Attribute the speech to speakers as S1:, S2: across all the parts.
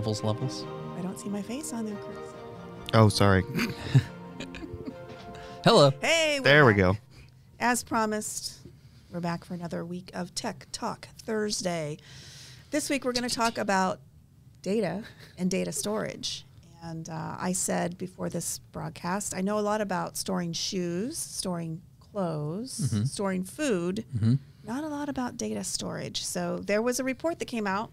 S1: Testing, testing. Levels, levels.
S2: I don't see my face on there, Chris.
S3: Oh, sorry.
S1: Hello.
S2: Hey, we're
S3: There we
S2: back.
S3: go.
S2: As promised, we're back for another week of Tech Talk Thursday. This week we're going to talk about data and data storage. And uh, I said before this broadcast, I know a lot about storing shoes, storing clothes,
S1: Mhm.
S2: storing food,
S1: hmm
S2: not a lot about data storage. So there was a report that came out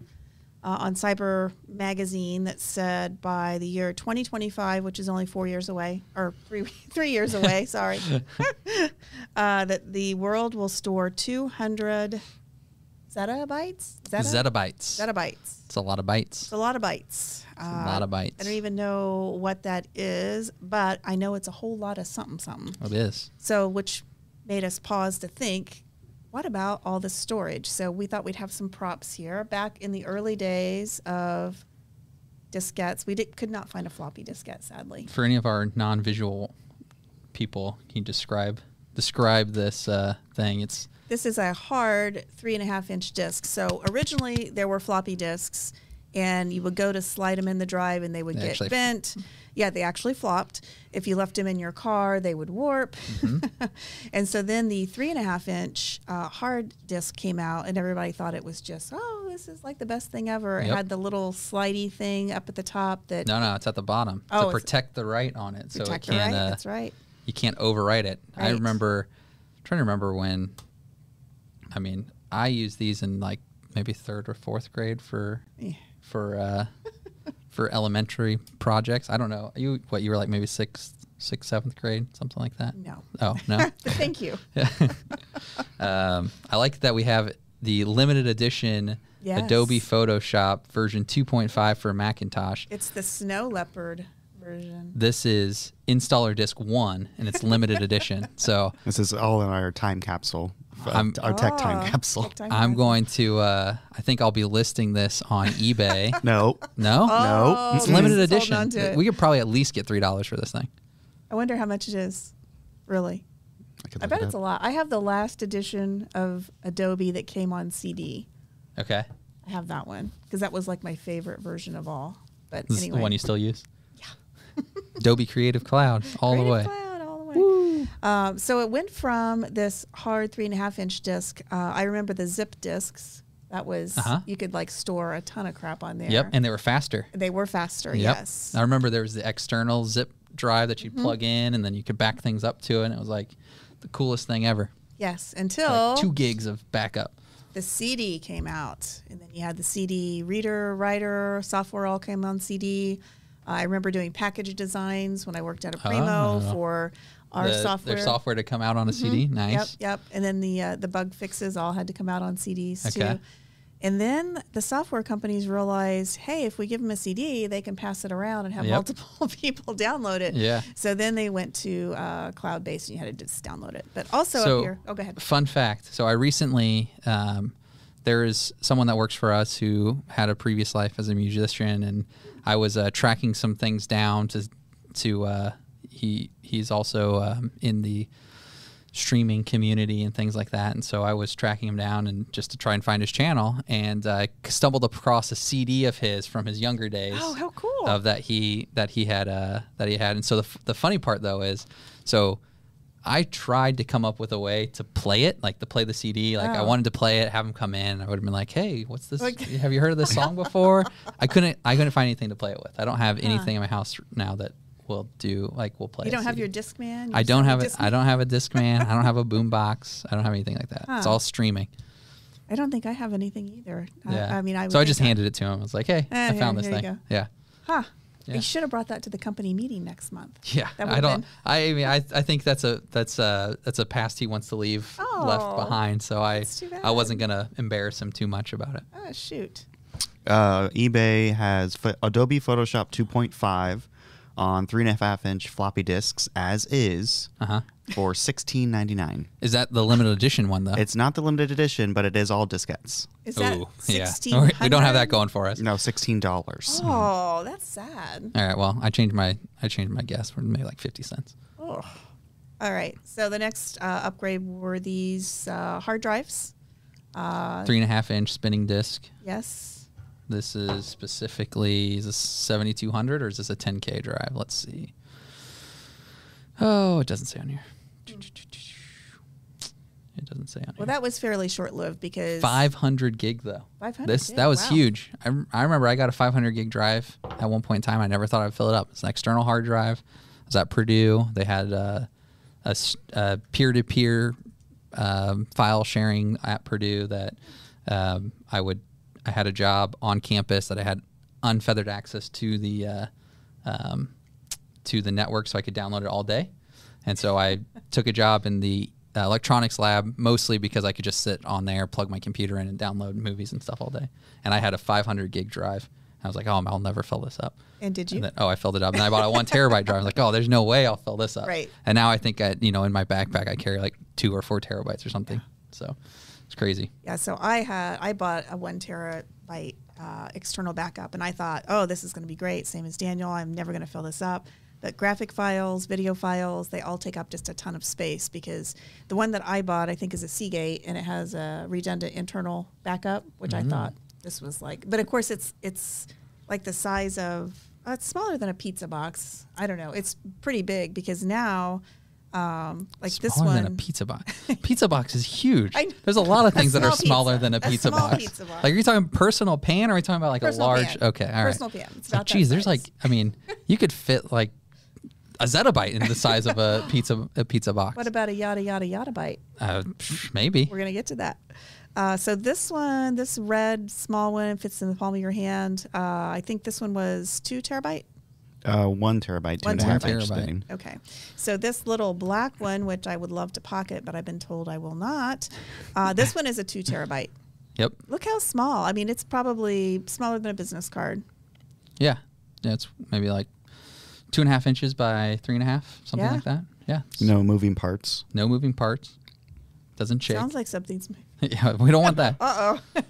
S2: uh, on Cyber Magazine that said by the year 2025, which is only four years away, or three three years away, sorry, uh, that the world will store 200 zettabytes. Zetta?
S1: Zettabytes.
S2: Zettabytes.
S1: It's a lot of bytes.
S2: It's a lot of bytes.
S1: It's a lot of bytes.
S2: I don't even know what that is, but I know it's a whole lot of something something.
S1: It is.
S2: So, which made us pause to think, what about all the storage? So, we thought we'd have some props here. Back in the early days of diskettes, we did, could not find a floppy diskette, sadly.
S1: For any of our non-visual people, can you describe describe this uh, thing? It's
S2: This is a hard three and a half inch disc. So, originally there were floppy disks, and you would go to slide them in the drive and they would
S1: They
S2: get bent. Yeah, they actually flopped. If you left them in your car, they would warp.
S1: Mm-hmm.
S2: and so then the three and a half inch uh, hard disk came out, and everybody thought it was just, oh, this is like the best thing ever. It had the little slidey thing up at the top that
S1: no, no. It's at the bottom
S2: Oh,
S1: to protect the write on it, so it can't.
S2: right.
S1: Uh,
S2: That's right.
S1: you can't overwrite it. I remember I'm trying to remember when I mean, I used these in like maybe 3rd or 4th grade for
S2: Yeah.
S1: for uh for elementary projects. I don't know. You what you were like maybe 6th, 6th, 7th grade, something like that?
S2: No.
S1: Oh, no.
S2: Thank you.
S1: um, I like that we have the limited edition
S2: Yes.
S1: Adobe Photoshop version 2.5 for Macintosh.
S2: It's the snow leopard version.
S1: This is installer disc 1 and it's limited edition. So
S3: This is all in our time capsule,
S1: I'm-
S3: our tech time
S2: Ah,
S3: capsule.
S2: tech time
S1: I'm
S2: capsule.
S1: going to. Uh, I think I'll be listing this on eBay.
S3: No,
S1: no,
S2: Oh,
S1: it's limited
S2: is holding on
S1: edition.
S2: it.
S1: We could probably at least get three dollars for this thing.
S2: I wonder how much it is. Really?
S3: could
S2: I bet
S3: it
S2: it's a lot. I have the last edition of Adobe that came on CD.
S1: Okay,
S2: I have that one because that was like my favorite version of all. But
S1: this
S2: anyway,
S1: is the one you still use.
S2: Yeah.
S1: Adobe Creative Cloud, all the way.
S2: Cloud all the way. Um, so it went from this hard three and a half inch disc. Uh, I remember the zip discs. That was
S1: Uh-huh.
S2: you could like store a ton of crap on there.
S1: Yep, and they were faster.
S2: they were faster.
S1: Yep.
S2: Yes.
S1: I remember there was the external zip drive that you'd
S2: Mm-hmm.
S1: plug in, and then you could back things up to it. And it was like the coolest thing ever.
S2: Yes. Until
S1: Like two gigs of backup.
S2: the CD came out, and then you had the CD reader, writer, software all came on CD. I remember doing package designs when I worked at a Primo
S1: Oh.
S2: for our
S1: The-
S2: software.
S1: Their software to come out on a CD. Nice.
S2: Yep, yep. And then the uh, the bug fixes all had to come out on CDs
S1: Okay.
S2: too. And then the software companies realized, hey, if we give them a CD, they can pass it around and have
S1: Yep.
S2: multiple people download it.
S1: Yeah.
S2: So then they went to uh, cloud based, and you had to just download it. But also
S1: So-
S2: up here, oh, go ahead.
S1: Fun fact. So I recently, um, there is someone that works for us who had a previous life as a musician, and I was uh, tracking some things down to to uh, he he's also um, in the streaming community and things like that, and so I was tracking him down and just to try and find his channel, and uh, stumbled across a CD of his from his younger days
S2: Oh, how cool!
S1: of that he that he had uh that he had. And so the, f- the funny part though is so i tried to come up with a way to play it like to play the cd like i
S2: Oh.
S1: wanted to play it have him come in i would have been like hey what's this
S2: Like-
S1: have you heard of this song before i couldn't i couldn't find anything to play it with i don't have anything in my house now that will do like we'll play
S2: you don't have
S1: CD.
S2: your Discman.
S1: i don't have it i don't have a discman i don't have a boombox i don't have anything like that it's all streaming
S2: I don't think I have anything either.
S1: yeah
S2: I, I mean, I.
S1: so i just handed it to him i was like hey
S2: Eh,
S1: i
S2: here-
S1: found this
S2: here
S1: thing yeah
S2: Huh.
S1: Yeah.
S2: You should have brought that to the company meeting next month.
S1: Yeah,
S2: That
S1: I
S2: would've
S1: don't.
S2: been-
S1: I mean, I, I think that's a that's a that's a past he wants to leave
S2: Oh,
S1: left behind. So I I wasn't gonna embarrass him too much about it.
S2: Oh shoot.
S3: Uh, eBay has pho- Adobe Photoshop 2.5 on three and a half inch floppy disks as is
S1: Uh huh.
S3: for 16.99.
S1: Is that the limited edition one though?
S3: It's not the limited edition, but it is all diskettes.
S2: Is that
S1: Ooh, yeah. We don't have that going for us.
S3: No, sixteen dollars.
S2: Oh, that's sad.
S1: All right. Well, I changed my I changed my guess for maybe like fifty cents.
S2: Oh. All right. So the next uh, upgrade were these uh, hard drives. Uh,
S1: Three and a half inch spinning disc.
S2: yes.
S1: This is specifically is this 7200 or is this a 10k drive? Let's see. Oh, it doesn't say on here. It doesn't say on
S2: Well,
S1: here.
S2: Well, that was fairly short lived because
S1: 500 gig though.
S2: 500
S1: This
S2: gig,
S1: that was
S2: wow.
S1: huge. I, I remember I got a 500 gig drive at one point in time. I never thought I'd fill it up. It's an external hard drive. I was at Purdue. They had uh, a a peer-to-peer um, file sharing at Purdue that um, I would. I had a job on campus that I had unfeathered access to the uh, um, to the network, so I could download it all day. And so I took a job in the uh, electronics lab mostly because I could just sit on there, plug my computer in, and download movies and stuff all day. And I had a 500 gig drive. I was like, oh, I'll never fill this up.
S2: And did you?
S1: And then, oh, I filled it up. And I bought a one terabyte drive. I was like, oh, there's no way I'll fill this up.
S2: Right.
S1: And now I think, I, you know, in my backpack, I carry like two or four terabytes or something. So it's crazy.
S2: Yeah, so I had I bought a one terabyte uh, external backup, and I thought, oh, this is going to be great. Same as Daniel, I'm never going to fill this up. But graphic files, video files, they all take up just a ton of space because the one that I bought, I think, is a Seagate, and it has a redundant internal backup, which I thought this was like. But of course, it's it's like the size of uh, it's smaller than a pizza box. I don't know. It's pretty big because now. Um, like this
S1: smaller
S2: one,
S1: than a pizza box. pizza box is huge.
S2: I.
S1: There's a lot of things that are smaller
S2: pizza.
S1: than a
S2: A
S1: pizza
S2: small
S1: box.
S2: pizza box.
S1: Like, are you talking personal pan, or are we talking about like
S2: Personal
S1: a large?
S2: pan.
S1: Okay, all right.
S2: Personal pan. It's
S1: It's like, geez, there's like, I mean, you could fit like a zettabyte in the size of a pizza a pizza box.
S2: What about a yada yada yada byte?
S1: uh, maybe.
S2: We're gonna get to that. Uh, so this one, this red small one, fits in the palm of your hand. Uh, I think this one was two terabyte.
S3: Uh, one terabyte, two
S2: One
S3: and a half inch
S1: terabyte.
S3: thing.
S2: Okay. So this little black one, which I would love to pocket, but I've been told I will not. Uh, this one is a two terabyte.
S1: Yep.
S2: Look how small. I mean, it's probably smaller than a business card.
S1: Yeah. Yeah. It's maybe like two and a half inches by three and a half, something
S2: Yeah.
S1: like that. Yeah.
S3: No moving parts.
S1: No moving parts. Doesn't shake.
S2: Sounds like something's.
S1: yeah, we don't want that.
S2: Uh oh.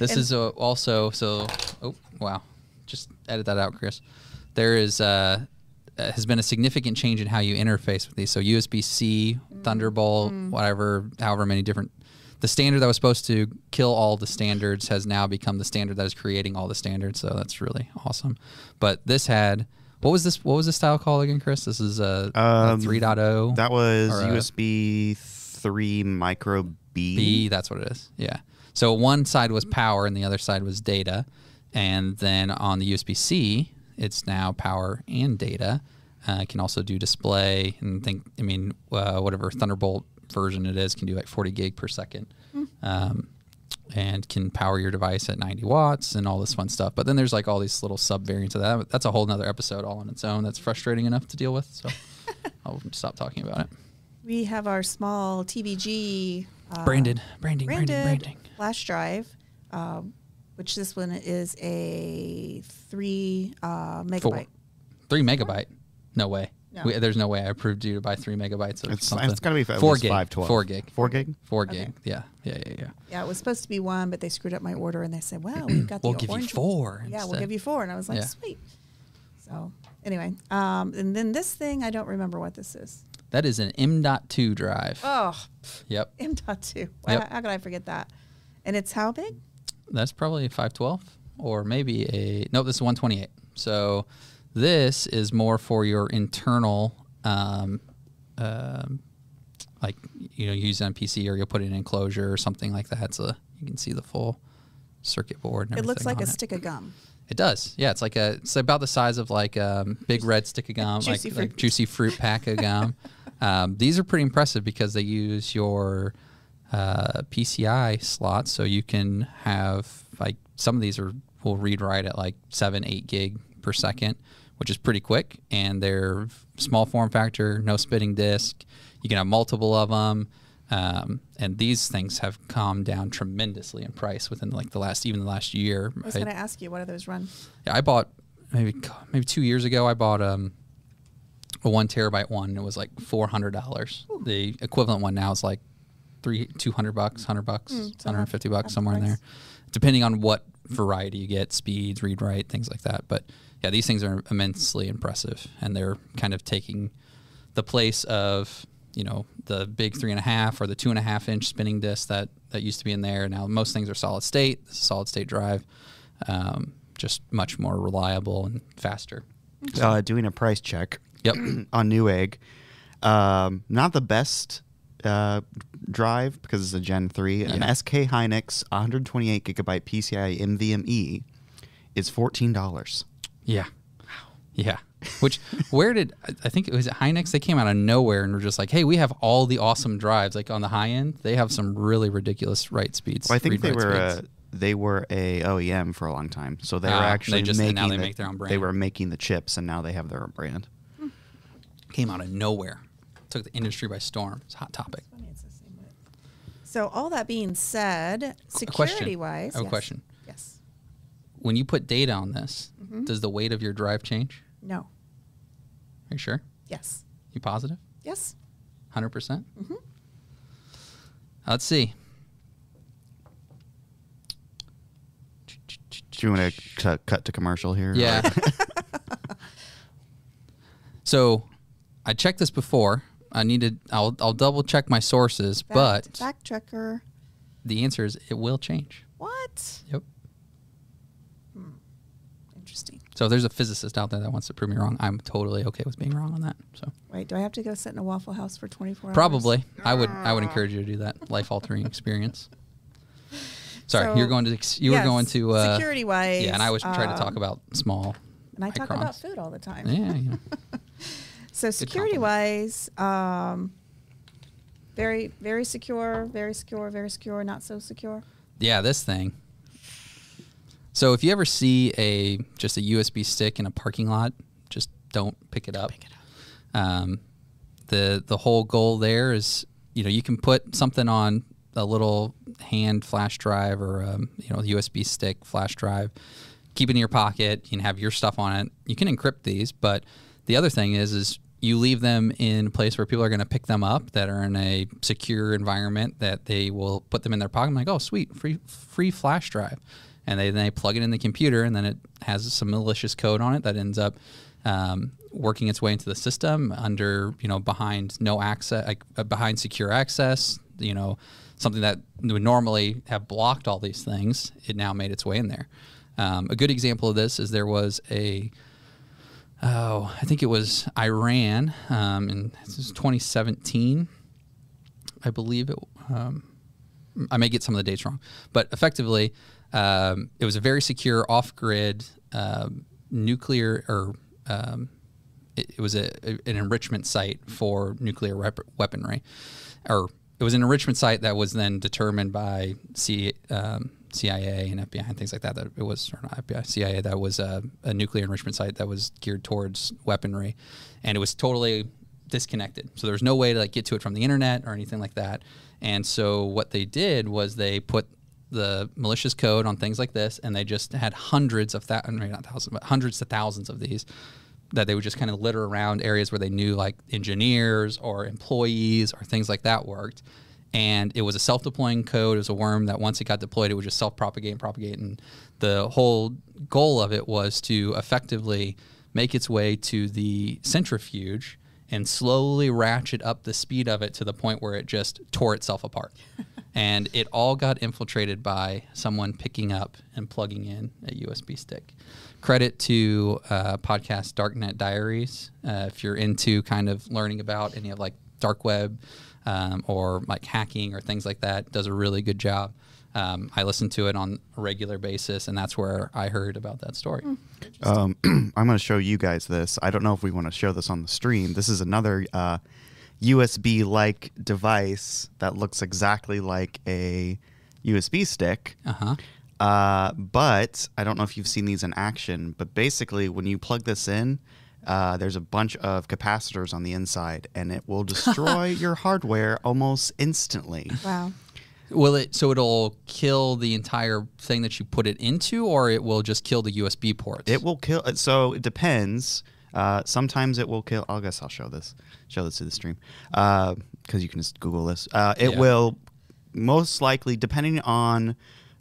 S1: This
S2: And-
S1: is uh, also so. Oh wow! Just edit that out, Chris. There is uh, uh, has been a significant change in how you interface with these. So USB C, Thunderbolt, whatever, however many different. The standard that was supposed to kill all the standards has now become the standard that is creating all the standards. So that's really awesome. But this had what was this? What was this style called again, Chris? This is a, a
S3: Um,
S1: 3.0.
S3: That was
S1: Or,
S3: USB 3 micro B.
S1: B, that's what it is. Yeah. So one side was power and the other side was data. And then on the USB C, it's now power and data. Uh, it can also do display and think, I mean, uh, whatever Thunderbolt version it is can do like 40 gig per second. Um, and can power your device at 90 watts and all this fun stuff. But then there's like all these little sub variants of that. That's a whole nother episode all on its own. That's frustrating enough to deal with. So I'll stop talking about it.
S2: We have our small TVG. Uh,
S1: Branded, branding,
S2: branded
S1: branding, branding.
S2: flash drive, um, which this one is a three uh, megabyte.
S1: Four. Three megabyte? No way.
S2: No.
S1: We, there's no way I approved you to buy three megabytes of
S3: It's,
S1: something.
S3: it's got to be at
S1: four
S3: least
S1: gig.
S3: 512.
S1: Four gig.
S3: Four gig?
S1: Four
S2: Okay.
S1: gig. Yeah. Yeah. Yeah. Yeah.
S2: Yeah, it was supposed to be one, but they screwed up my order and they said, "Well, we've got the
S1: We'll give you
S2: orange
S1: four
S2: Yeah, we'll give you four, and I was like,
S1: Yeah.
S2: "Sweet." So anyway, um, and then this thing, I don't remember what this is.
S1: That is an M.2 drive.
S2: Oh,
S1: Yep.
S2: M dot two.
S1: Yep.
S2: How could I forget that? And it's how big?
S1: That's probably a 512 or maybe a no. This is 128. So this is more for your internal, um, um, like you know, use it on PC or you'll put it in an enclosure or something like that. So you can see the full circuit board. And
S2: It looks like a
S1: it.
S2: stick of gum.
S1: It does. Yeah, it's like a it's about the size of like um, big red stick of gum,
S2: Juicy
S1: like, like juicy fruit pack of gum. um, these are pretty impressive because they use your uh, PCI slots, so you can have like some of these are will read write at like seven eight gig per second, which is pretty quick, and they're small form factor, no spinning disk. You can have multiple of them. Um, and these things have calmed down tremendously in price within like the last even the last year.
S2: I was going to ask you, what do those run?
S1: yeah, I bought maybe maybe two years ago. I bought um, a one terabyte one. And it was like four hundred dollars. The equivalent one now is like three two hundred bucks, hundred bucks,
S2: Mm, so
S1: hundred and
S2: half-
S1: fifty
S2: half
S1: bucks somewhere in there, depending on what variety you get, speeds, read write, things like that. But yeah, these things are immensely impressive, and they're kind of taking the place of you know the big three and a half or the two and a half inch spinning disc that that used to be in there. Now most things are solid state. This is solid state drive, um, just much more reliable and faster.
S3: Uh, doing a price check
S1: Yep.
S3: on Newegg. Um, not the best uh, drive because it's a Gen 3. An SK Hynix 128 gigabyte PCIe NVMe is $14.
S1: Yeah. Wow. Yeah. Which where did I- think it was at Hynix? They came out of nowhere and were just like, "Hey, we have all the awesome drives." Like on the high end, they have some really ridiculous write speeds.
S3: Well, I think they were uh,
S1: speeds.
S3: they were a OEM for a long time, so they were
S1: Ah, they
S3: actually
S1: just- now they
S3: the-
S1: make their own brand.
S3: They were making the chips, and now they have their own brand.
S1: came out of nowhere, took the industry by storm. It's a hot topic.
S2: Funny, it's the same width. So all that being said, security wise,
S1: I have a question.
S2: Yes.
S1: When you put data on this,
S2: Mm-hmm.
S1: does the weight of your drive change?
S2: No.
S1: Are you sure?
S2: Yes.
S1: You positive?
S2: Yes.
S1: Hundred percent.
S2: Mm-hmm.
S1: Let's see.
S3: Do you want to cut to commercial here?
S1: Yeah. so, I checked this before. I needed. I'll I'll double check my sources, but
S2: Fact, fact checker.
S1: the answer is it will change.
S2: What?
S1: Yep.
S2: Interesting.
S1: So if there's a physicist out there that wants to prove me wrong, I'm totally okay with being wrong on that. So
S2: Wait, do I have to go sit in a Waffle House for 24 hours?
S1: probably I would I would encourage you to do that life altering experience. Sorry,
S2: So-
S1: you're going to you were going to uh,
S2: security wise.
S1: Yeah, and I was trying to talk
S2: um,
S1: about small.
S2: And I talk about food all the time.
S1: Yeah, know.
S2: So security wise, um, very very secure, very secure, very secure, not so secure.
S1: Yeah, this thing. So if you ever see a just a USB stick in a parking lot, just don't pick it up. Pick it up. Um, the the whole goal there is, you know, you can put something on a little hand flash drive or um, you know USB stick flash drive, keep it in your pocket. You can have your stuff on it. You can encrypt these, but the other thing is is you leave them in a place where people are going to pick them up that are in a secure environment that they will put them in their pocket. I'm like, oh, sweet, free free flash drive, and they then they plug it in the computer, and then it has some malicious code on it that ends up um, working its way into the system under you know behind no access, like uh, behind secure access. You know, something that would normally have blocked all these things. It now made its way in there. Um, a good example of this is there was a oh, I think it was Iran um, in this is 2017, I believe it. Um, I may get some of the dates wrong, but effectively, um, it was a very secure off-grid um, nuclear or um, it, it was a, a- an enrichment site for nuclear rep- weaponry, or it was an enrichment site that was then determined by C, um, CIA and FBI and things like that. That it was or not FBI, CIA. That was a, a nuclear enrichment site that was geared towards weaponry, and it was totally disconnected. So there was no way to like get to it from the internet or anything like that. And so what they did was they put the malicious code on things like this, and they just had hundreds of that, not thousands, but hundreds to thousands of these that they would just kind of litter around areas where they knew like engineers or employees or things like that worked. And it was a self-deploying code. It was a worm that once it got deployed, it would just self-propagate and propagate. And the whole goal of it was to effectively make its way to the centrifuge and slowly ratchet up the speed of it to the point where it just tore itself apart. and it all got infiltrated by someone picking up and plugging in a USB stick. Credit to uh, podcast Darknet Diaries. Uh, if you're into kind of learning about any of like dark web um, or like hacking or things like that, does a really good job. Um, I listen to it on a regular basis, and that's where I heard about that story.
S3: Um, I'm going to show you guys this. I don't know if we want to show this on the stream. This is another uh, USB like device that looks exactly like a USB stick.
S1: Uh huh.
S3: Uh, but I don't know if you've seen these in action. But basically, when you plug this in, uh, there's a bunch of capacitors on the inside, and it will destroy your hardware almost instantly.
S2: Wow.
S1: Will it? So it'll kill the entire thing that you put it into, or it will just kill the USB ports.
S3: It will kill. So it depends. Uh, sometimes it will kill. I guess I'll show this. Show this to the stream because you can just Google this. Uh, it
S1: Yeah.
S3: will most likely, depending on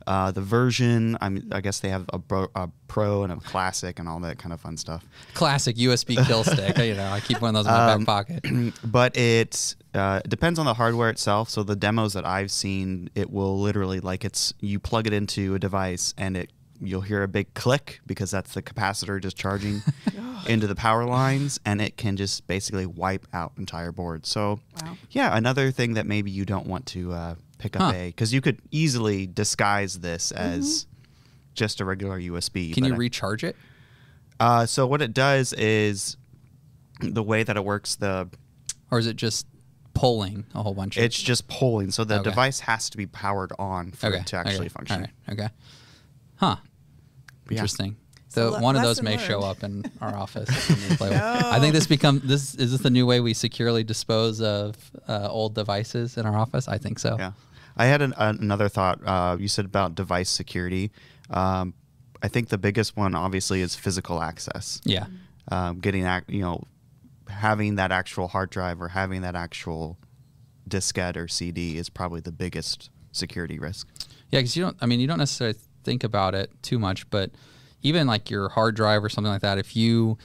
S3: Uh, the version, I mean, I guess they have a, bro, a pro and a classic and all that kind of fun stuff.
S1: Classic USB kill stick. You know, I keep one of those in my
S3: Um,
S1: back pocket.
S3: but it uh, depends on the hardware itself. So the demos that I've seen, it will literally like it's you plug it into a device and it you'll hear a big click because that's the capacitor just charging into the power lines and it can just basically wipe out entire boards. So
S2: Wow.
S3: yeah, another thing that maybe you don't want to uh, pick up
S1: Huh.
S3: a because you could easily disguise this as just a regular USB.
S1: Can you
S3: I-
S1: recharge it?
S3: uh, so what it does is the way that it works. The
S1: Or is it just pulling a whole bunch of
S3: it's just pulling, so the
S1: Okay.
S3: device has to be powered on for
S1: okay,
S3: it to actually
S1: okay,
S3: function.
S1: Right, okay. Huh.
S3: Yeah.
S1: Interesting.
S2: So
S1: So one of those
S2: lesson
S1: may show up in our office. when play with- I think this become this is this the new way we securely dispose of uh, old devices in our office. I think so.
S3: Yeah, I had an, another thought. Uh, you said about device security. Um, I think the biggest one, obviously, is physical access.
S1: Yeah.
S3: Um, getting ac- you know, having that actual hard drive or having that actual diskette or CD is probably the biggest security risk.
S1: Yeah, because you don't. I mean, you don't necessarily think about it too much, but even like your hard drive or something like that, if you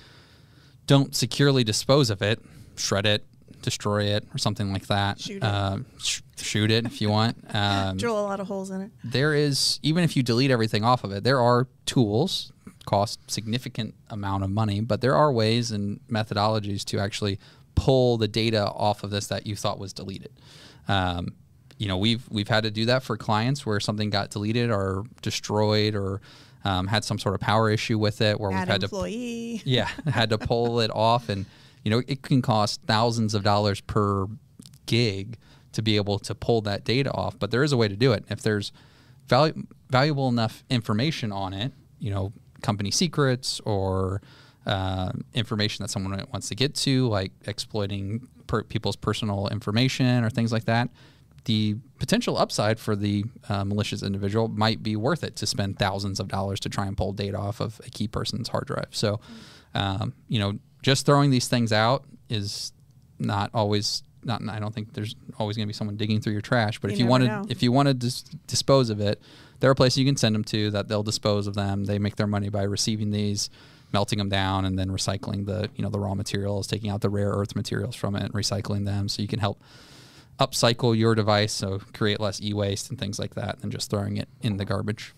S1: don't securely dispose of it, shred it, destroy it, or something like that,
S2: Shoot it.
S1: um, sh- shoot it if you want. Um,
S2: Drill a lot of holes in it.
S1: there is even if you delete everything off of it, there are tools cost significant amount of money, but there are ways and methodologies to actually pull the data off of this that you thought was deleted. Um, you know, we've we've had to do that for clients where something got deleted or destroyed or um, had some sort of power issue with it, where
S2: Add
S1: we've had to yeah, had to pull it off, and you know it can cost thousands of dollars per gig to be able to pull that data off. But there is a way to do it. If there's valu- valuable enough information on it, you know, company secrets or uh, information that someone wants to get to, like exploiting per- people's personal information or things like that. The potential upside for the uh, malicious individual might be worth it to spend thousands of dollars to try and pull data off of a key person's hard drive. So, um, you know, just throwing these things out is not always not. I don't think there's always going to be someone digging through your trash. But
S2: You
S1: if you
S2: never
S1: want
S2: know.
S1: to, if you want to dis- dispose of it, there are places you can send them to that they'll dispose of them. They make their money by receiving these, melting them down, and then recycling the you know the raw materials, taking out the rare earth materials from it, and recycling them. So you can help upcycle your device, so create less e-waste and things like that, than just throwing it in the garbage.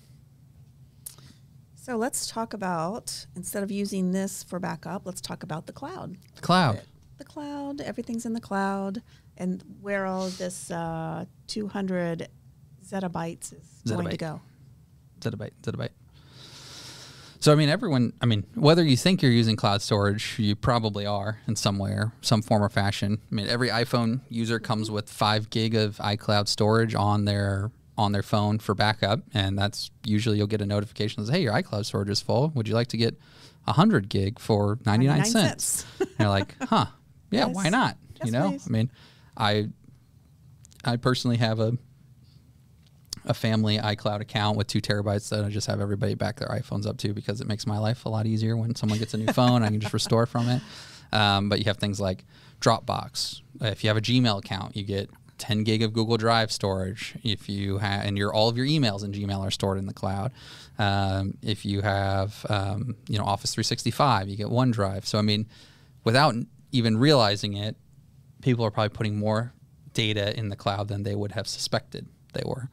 S2: So let's talk about instead of using this for backup, let's talk about the cloud.
S1: The cloud.
S2: The cloud, everything's in the cloud, and where all this uh, 200 zettabytes is going to
S1: Zettabyte.
S2: go.
S1: Zettabyte, zettabyte. So I mean, everyone. I mean, whether you think you're using cloud storage, you probably are in some way or some form or fashion. I mean, every iPhone user comes mm-hmm. with five gig of iCloud storage on their on their phone for backup, and that's usually you'll get a notification that says, "Hey, your iCloud storage is full. Would you like to get hundred gig for ninety nine
S2: 99
S1: cents?"
S2: cents.
S1: and you're like, "Huh? Yeah,
S2: Yes.
S1: why not?"
S2: Yes,
S1: you know,
S2: please.
S1: I mean, I I personally have a a family iCloud account with two terabytes that I just have everybody back their iPhones up to because it makes my life a lot easier. When someone gets a new phone, I can just restore from it. Um, but you have things like Dropbox. If you have a Gmail account, you get 10 gig of Google Drive storage. If you have, and your all of your emails in Gmail are stored in the cloud. Um, if you have, um, you know, Office 365, you get OneDrive. So I mean, without even realizing it, people are probably putting more data in the cloud than they would have suspected they were.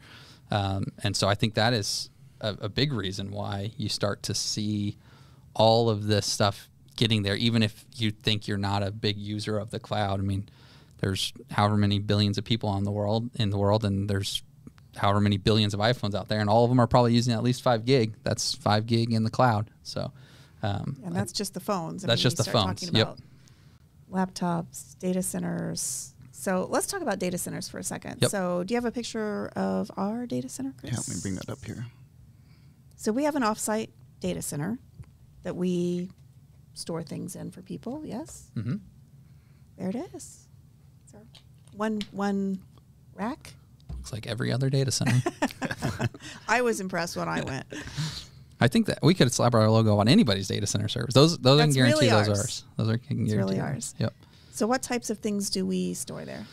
S1: Um, and so I think that is a, a big reason why you start to see all of this stuff getting there, even if you think you're not a big user of the cloud. I mean, there's however many billions of people on the world in the world, and there's however many billions of iPhones out there, and all of them are probably using at least five gig. That's five gig in the cloud. So, um,
S2: And that's just the phones. I
S1: That's
S2: mean,
S1: just the phones,
S2: Talking
S1: yep.
S2: laptops, data centers. So let's talk about data centers for a second.
S1: Yep.
S2: So do you have a picture of our data center, Chris?
S3: Yeah, let me bring that up here.
S2: So we have an offsite data center that we store things in for people. Yes,
S1: hmm
S2: there it is. One one rack.
S1: looks like every other data center.
S2: I was impressed when I went.
S1: I think that we could slap our logo on anybody's data center servers. Those, those I can guarantee
S2: really
S1: those are
S2: ours.
S1: ours. Those are can
S2: It's really
S1: guarantee
S2: ours.
S1: Yep.
S2: So what types of things do we store there?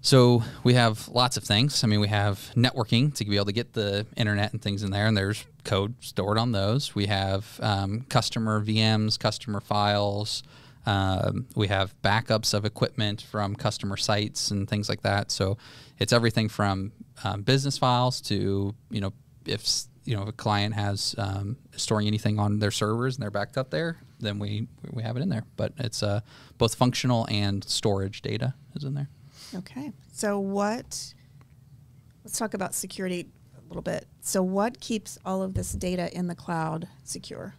S1: So we have lots of things. I mean, we have networking to be able to get the internet and things in there, and there's code stored on those. We have um, customer VMs, customer files. Um, we have backups of equipment from customer sites and things like that. So it's everything from um, business files to you know if you know if a client has um, storing anything on their servers and they're backed up there, then we we have it in there. But it's uh, both functional and storage data is in there.
S2: Okay. So what? Let's talk about security a little bit. So what keeps all of this data in the cloud secure?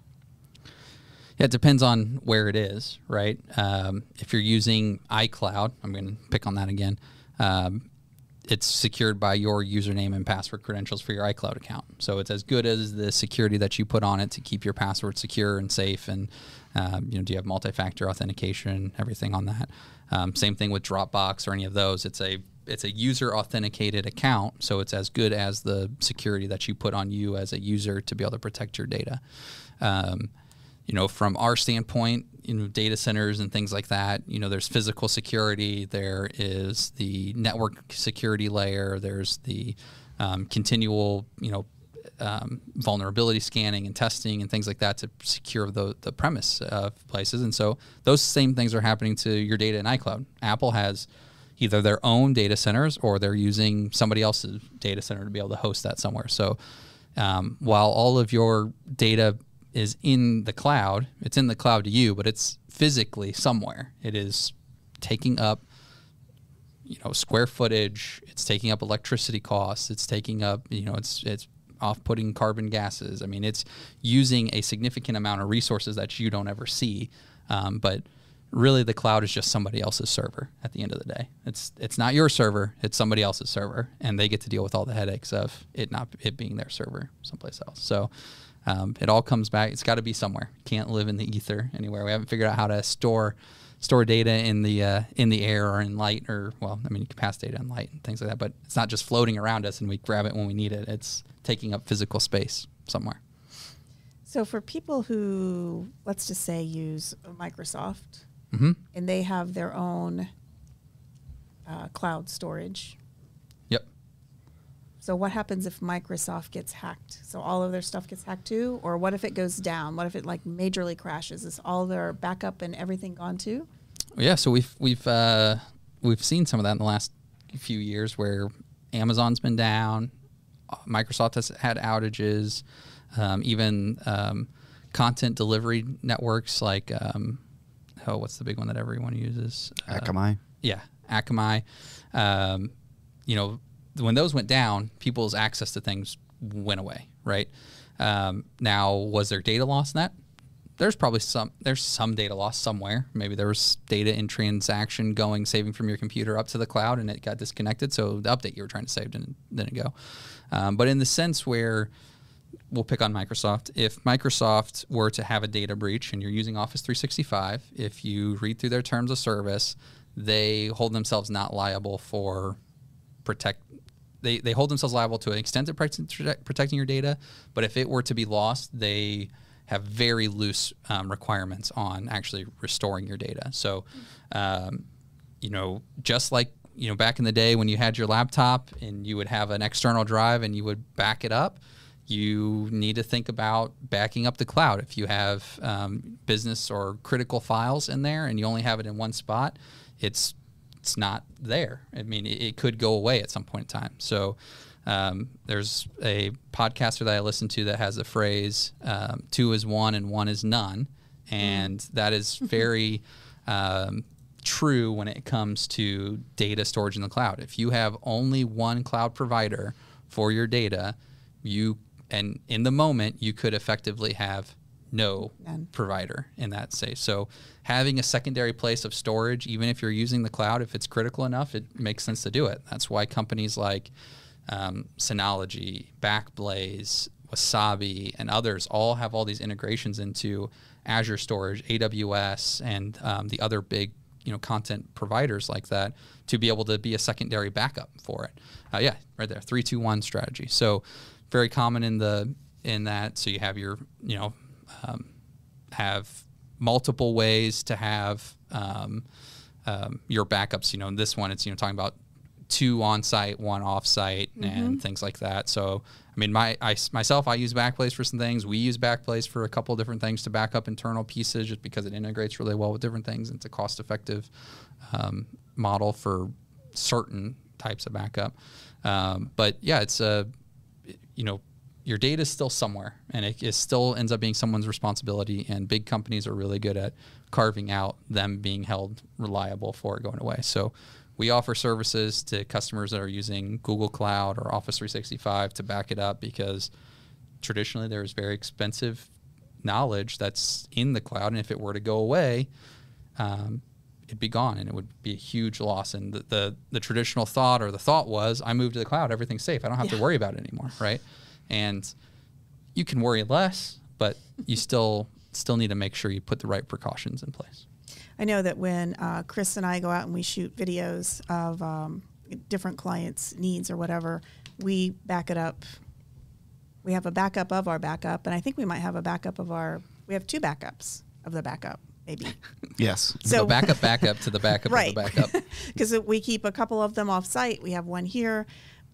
S1: Yeah, it depends on where it is, right? Um, if you're using iCloud, I'm going to pick on that again. Um, it's secured by your username and password credentials for your iCloud account. So it's as good as the security that you put on it to keep your password secure and safe. And um, you know, do you have multi-factor authentication, everything on that? Um, same thing with Dropbox or any of those. It's a it's a user authenticated account, so it's as good as the security that you put on you as a user to be able to protect your data. Um, you know, from our standpoint, you know, data centers and things like that, you know, there's physical security, there is the network security layer, there's the um, continual, you know, um, vulnerability scanning and testing and things like that to secure the, the premise of places. And so those same things are happening to your data in iCloud. Apple has either their own data centers or they're using somebody else's data center to be able to host that somewhere. So um, while all of your data is in the cloud, it's in the cloud to you, but it's physically somewhere. It is taking up you know square footage. It's taking up electricity costs. It's taking up you know it's it's off putting carbon gases. I mean it's using a significant amount of resources that you don't ever see. Um, but really the cloud is just somebody else's server at the end of the day. It's it's not your server. It's somebody else's server. And they get to deal with all the headaches of it not it being their server someplace else. So um, it all comes back it's got to be somewhere. Can't live in the ether anywhere. We haven't figured out how to store store data in the uh, in the air or in light or well i mean you can pass data in light and things like that but it's not just floating around us and we grab it when we need it. It's taking up physical space somewhere.
S2: So for people who, let's just say, use Microsoft
S1: hmm
S2: and they have their own uh, cloud storage.
S1: Yep
S2: So what happens if Microsoft gets hacked? So all of their stuff gets hacked too, or what if it goes down? What if it like majorly crashes? Is all their backup and everything gone too?
S1: yeah so we've we've uh, we've seen some of that in the last few years where amazon's been down uh, microsoft has had outages um, even um, content delivery networks like um, oh what's the big one that everyone uses Uh,
S3: Akamai.
S1: yeah, Akamai. Um, you know, when those went down, people's access to things went away, right? Um, now, was there data loss in that? There's probably some. There's some data loss somewhere. Maybe there was data in transaction going, saving from your computer up to the cloud, and it got disconnected. So the update you were trying to save didn't didn't go. Um, but in the sense where we'll pick on Microsoft. If Microsoft were to have a data breach and you're using Office 365, if you read through their terms of service, they hold themselves not liable for protect. They, they hold themselves liable to an extent of protecting your data, but if it were to be lost, they have very loose um, requirements on actually restoring your data. So, um, you know, just like you know back in the day when you had your laptop and you would have an external drive and you would back it up, you need to think about backing up the cloud. If you have um, business or critical files in there and you only have it in one spot, it's it's not there. I mean, it, it could go away at some point in time. So. Um, there's a podcaster that I listen to that has a phrase um, two is one and one is none. And that is very um, true when it comes to data storage in the cloud. If you have only one cloud provider for your data, you and in the moment you could effectively have no
S2: None.
S1: provider in that say. So having a secondary place of storage, even if you're using the cloud, if it's critical enough, it makes sense to do it. That's why companies like um, Synology, Backblaze, Wasabi, and others all have all these integrations into Azure storage, AWS, and um, the other big you know content providers like that to be able to be a secondary backup for it. Uh, yeah, right there, three two one strategy. So very common in the in that. So you have your you know um, have multiple ways to have um, um, your backups. You know, in this one it's you know talking about two on site, one off site, and things like that. So, I mean, my I myself, I use Backblaze for some things. We use Backblaze for a couple different things to back up internal pieces, just because it integrates really well with different things. And it's a cost effective um, model for certain types of backup. Um, but yeah, it's a you know your data is still somewhere and it, it still ends up being someone's responsibility and big companies are really good at carving out them being held reliable for it going away so we offer services to customers that are using google cloud or office 365 to back it up because traditionally there's very expensive knowledge that's in the cloud and if it were to go away um, it'd be gone and it would be a huge loss. And the, the, the traditional thought or the thought was, I moved to the cloud, everything's safe. I don't have to worry about it anymore, right? And you can worry less, but you still still need to make sure you put the right precautions in place.
S2: I know that when uh, Chris and I go out and we shoot videos of um, different clients' needs or whatever, we back it up. We have a backup of our backup, and I think we might have a backup of our. We have two backups of the backup, maybe.
S3: Yes.
S1: So backup, backup to the backup
S2: right.
S1: of the backup.
S2: Because we keep a couple of them off site. We have one here.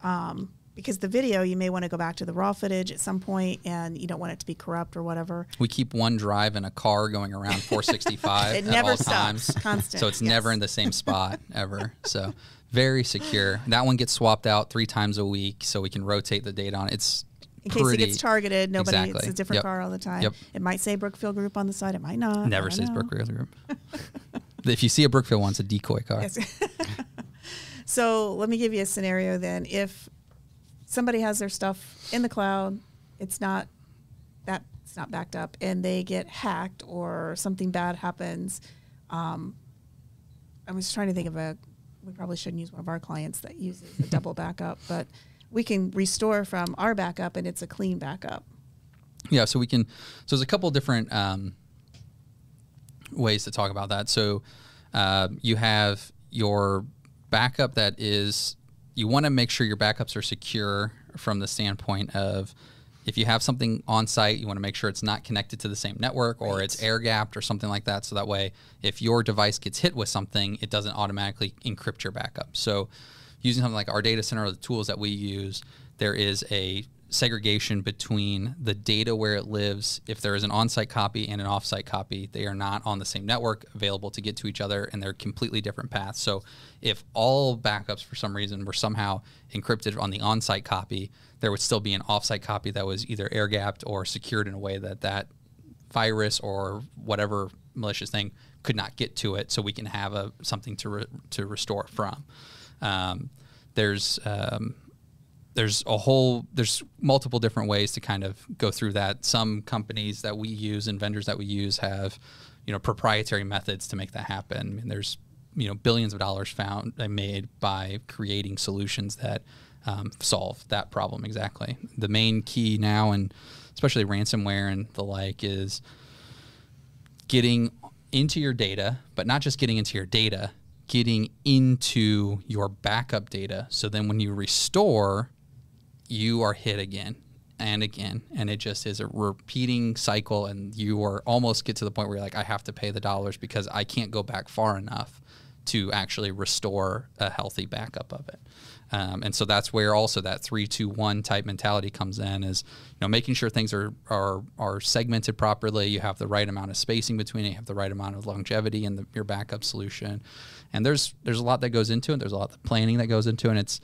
S2: Um, because the video, you may want to go back to the raw footage at some point, and you don't want it to be corrupt or whatever.
S1: We keep one drive in a car going around 465
S2: It
S1: at
S2: never
S1: all
S2: stops.
S1: times.
S2: Constant,
S1: So it's never in the same spot ever. So very secure. That one gets swapped out three times a week so we can rotate the data on it. It's
S2: In case it gets targeted, nobody. It's a different
S1: Yep.
S2: car all the time.
S1: Yep.
S2: It might say Brookfield Group on the side. It might not.
S1: Never says
S2: know.
S1: Brookfield Group. if you see a Brookfield one, it's a decoy car.
S2: Yes. so let me give you a scenario then. If somebody has their stuff in the cloud, it's not that it's not backed up, and they get hacked or something bad happens. Um, I was trying to think of a. We probably shouldn't use one of our clients that uses a double backup, but we can restore from our backup, and it's a clean backup.
S1: Yeah, so we can. So there's a couple different um, ways to talk about that. So uh, you have your backup that is. You want to make sure your backups are secure from the standpoint of if you have something on site, you want to make sure it's not connected to the same network or it's air gapped or something like that. So that way, if your device gets hit with something, it doesn't automatically encrypt your backup. So using something like our data center or the tools that we use, there is a segregation between the data where it lives. If there is an on site copy and an off site copy, they are not on the same network available to get to each other and they're completely different paths. So if all backups for some reason were somehow encrypted on the on site copy, there would still be an off site copy that was either air gapped or secured in a way that that virus or whatever malicious thing could not get to it, so we can have a something to re, to restore from. Um, there's um, there's a whole there's multiple different ways to kind of go through that. Some companies that we use and vendors that we use have you know proprietary methods to make that happen. I mean, there's you know billions of dollars found and made by creating solutions that um, solve that problem exactly. The main key now, and especially ransomware and the like, is getting into your data, but not just getting into your data, getting into your backup data. So then when you restore, you are hit again and again. And it just is a repeating cycle. And you are almost get to the point where you're like, I have to pay the dollars because I can't go back far enough to actually restore a healthy backup of it. Um, and so that's where also that three, two, one type mentality comes in is, you know, making sure things are, are, are segmented properly. You have the right amount of spacing between it. You have the right amount of longevity in the, your backup solution. And there's, there's a lot that goes into it. There's a lot of planning that goes into it. And it's,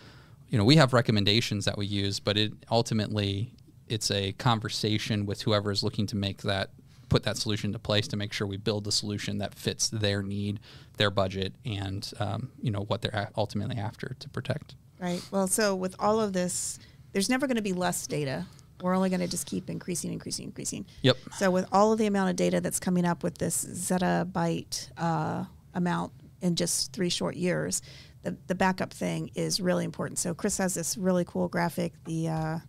S1: you know, we have recommendations that we use, but it ultimately it's a conversation with whoever is looking to make that put that solution into place to make sure we build a solution that fits their need, their budget, and um, you know what they're ultimately after to protect.
S2: Right. Well, so with all of this, there's never going to be less data. We're only going to just keep increasing, increasing, increasing.
S1: Yep.
S2: So with all of the amount of data that's coming up with this zettabyte uh, amount in just three short years, the, the backup thing is really important. So Chris has this really cool graphic. The uh,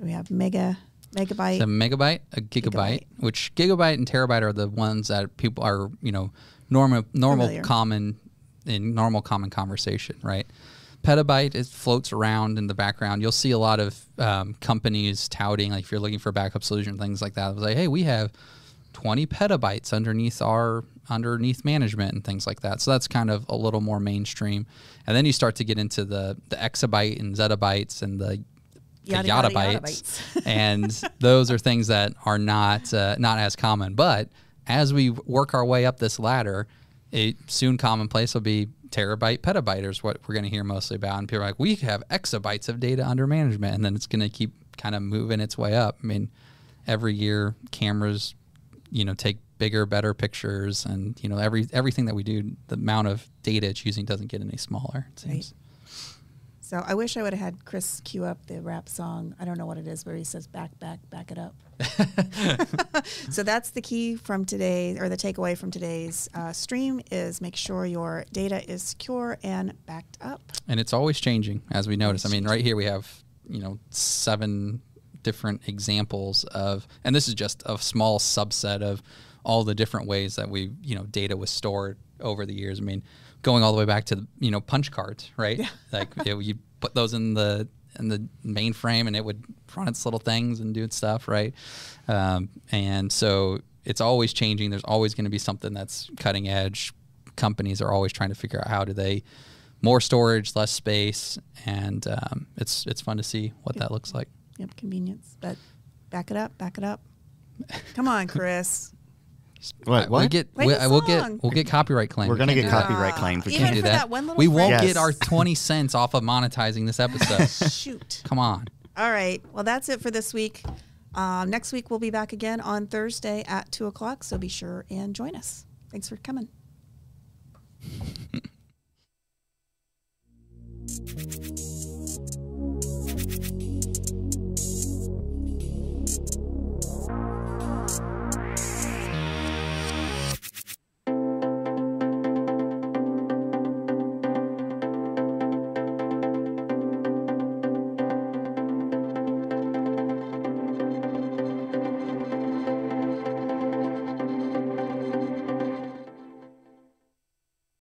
S2: we have mega megabyte.
S1: it's A megabyte, a gigabyte,
S2: Gigabyte.
S1: which gigabyte and terabyte are the ones that people are, you know, normal, normal,
S2: Familiar.
S1: common, in normal, common conversation, right? Petabyte it floats around in the background. You'll see a lot of um, companies touting, like if you're looking for a backup solution, things like that. It's like, hey, we have 20 petabytes underneath our underneath management and things like that. So that's kind of a little more mainstream. And then you start to get into the the exabyte and zettabytes and the the
S2: Yada, yada, yada bytes.
S1: and those are things that are not uh, not as common. But as we work our way up this ladder, it soon commonplace will be terabyte, petabyte is what we're going to hear mostly about. And people are like, we have exabytes of data under management, and then it's going to keep kind of moving its way up. I mean, every year cameras, you know, take bigger, better pictures, and you know, every everything that we do, the amount of data it's using doesn't get any smaller. It
S2: Right.
S1: seems.
S2: So I wish I would have had Chris cue up the rap song. I don't know what it is, where he says "back, back, back it up." so that's the key from today, or the takeaway from today's uh, stream is make sure your data is secure and backed up.
S1: and it's always changing as we notice. I mean, right here we have you know seven different examples of, and this is just a small subset of all the different ways that we you know data was stored over the years. I mean, going all the way back to you know punch cards, right? Like you, know, you put those in the in the mainframe and it would run its little things and do its stuff, right? Um, and so it's always changing. There's always going to be something that's cutting edge. Companies are always trying to figure out how do they more storage, less space, and um, it's it's fun to see what that looks like.
S2: Yep, convenience. But back it up, back it up. Come on, Chris.
S3: What? what?
S1: We get, we, will get, we'll get copyright claims.
S3: We're gonna get copyright
S2: claims.
S3: Uh, we can't
S1: do that.
S2: that
S1: we won't
S3: yes.
S1: get our twenty cents off of monetizing this episode.
S2: Shoot.
S1: Come on.
S2: All right. Well, that's it for this week. Uh, next week we'll be back again on Thursday at two o'clock. So be sure and join us. Thanks for coming.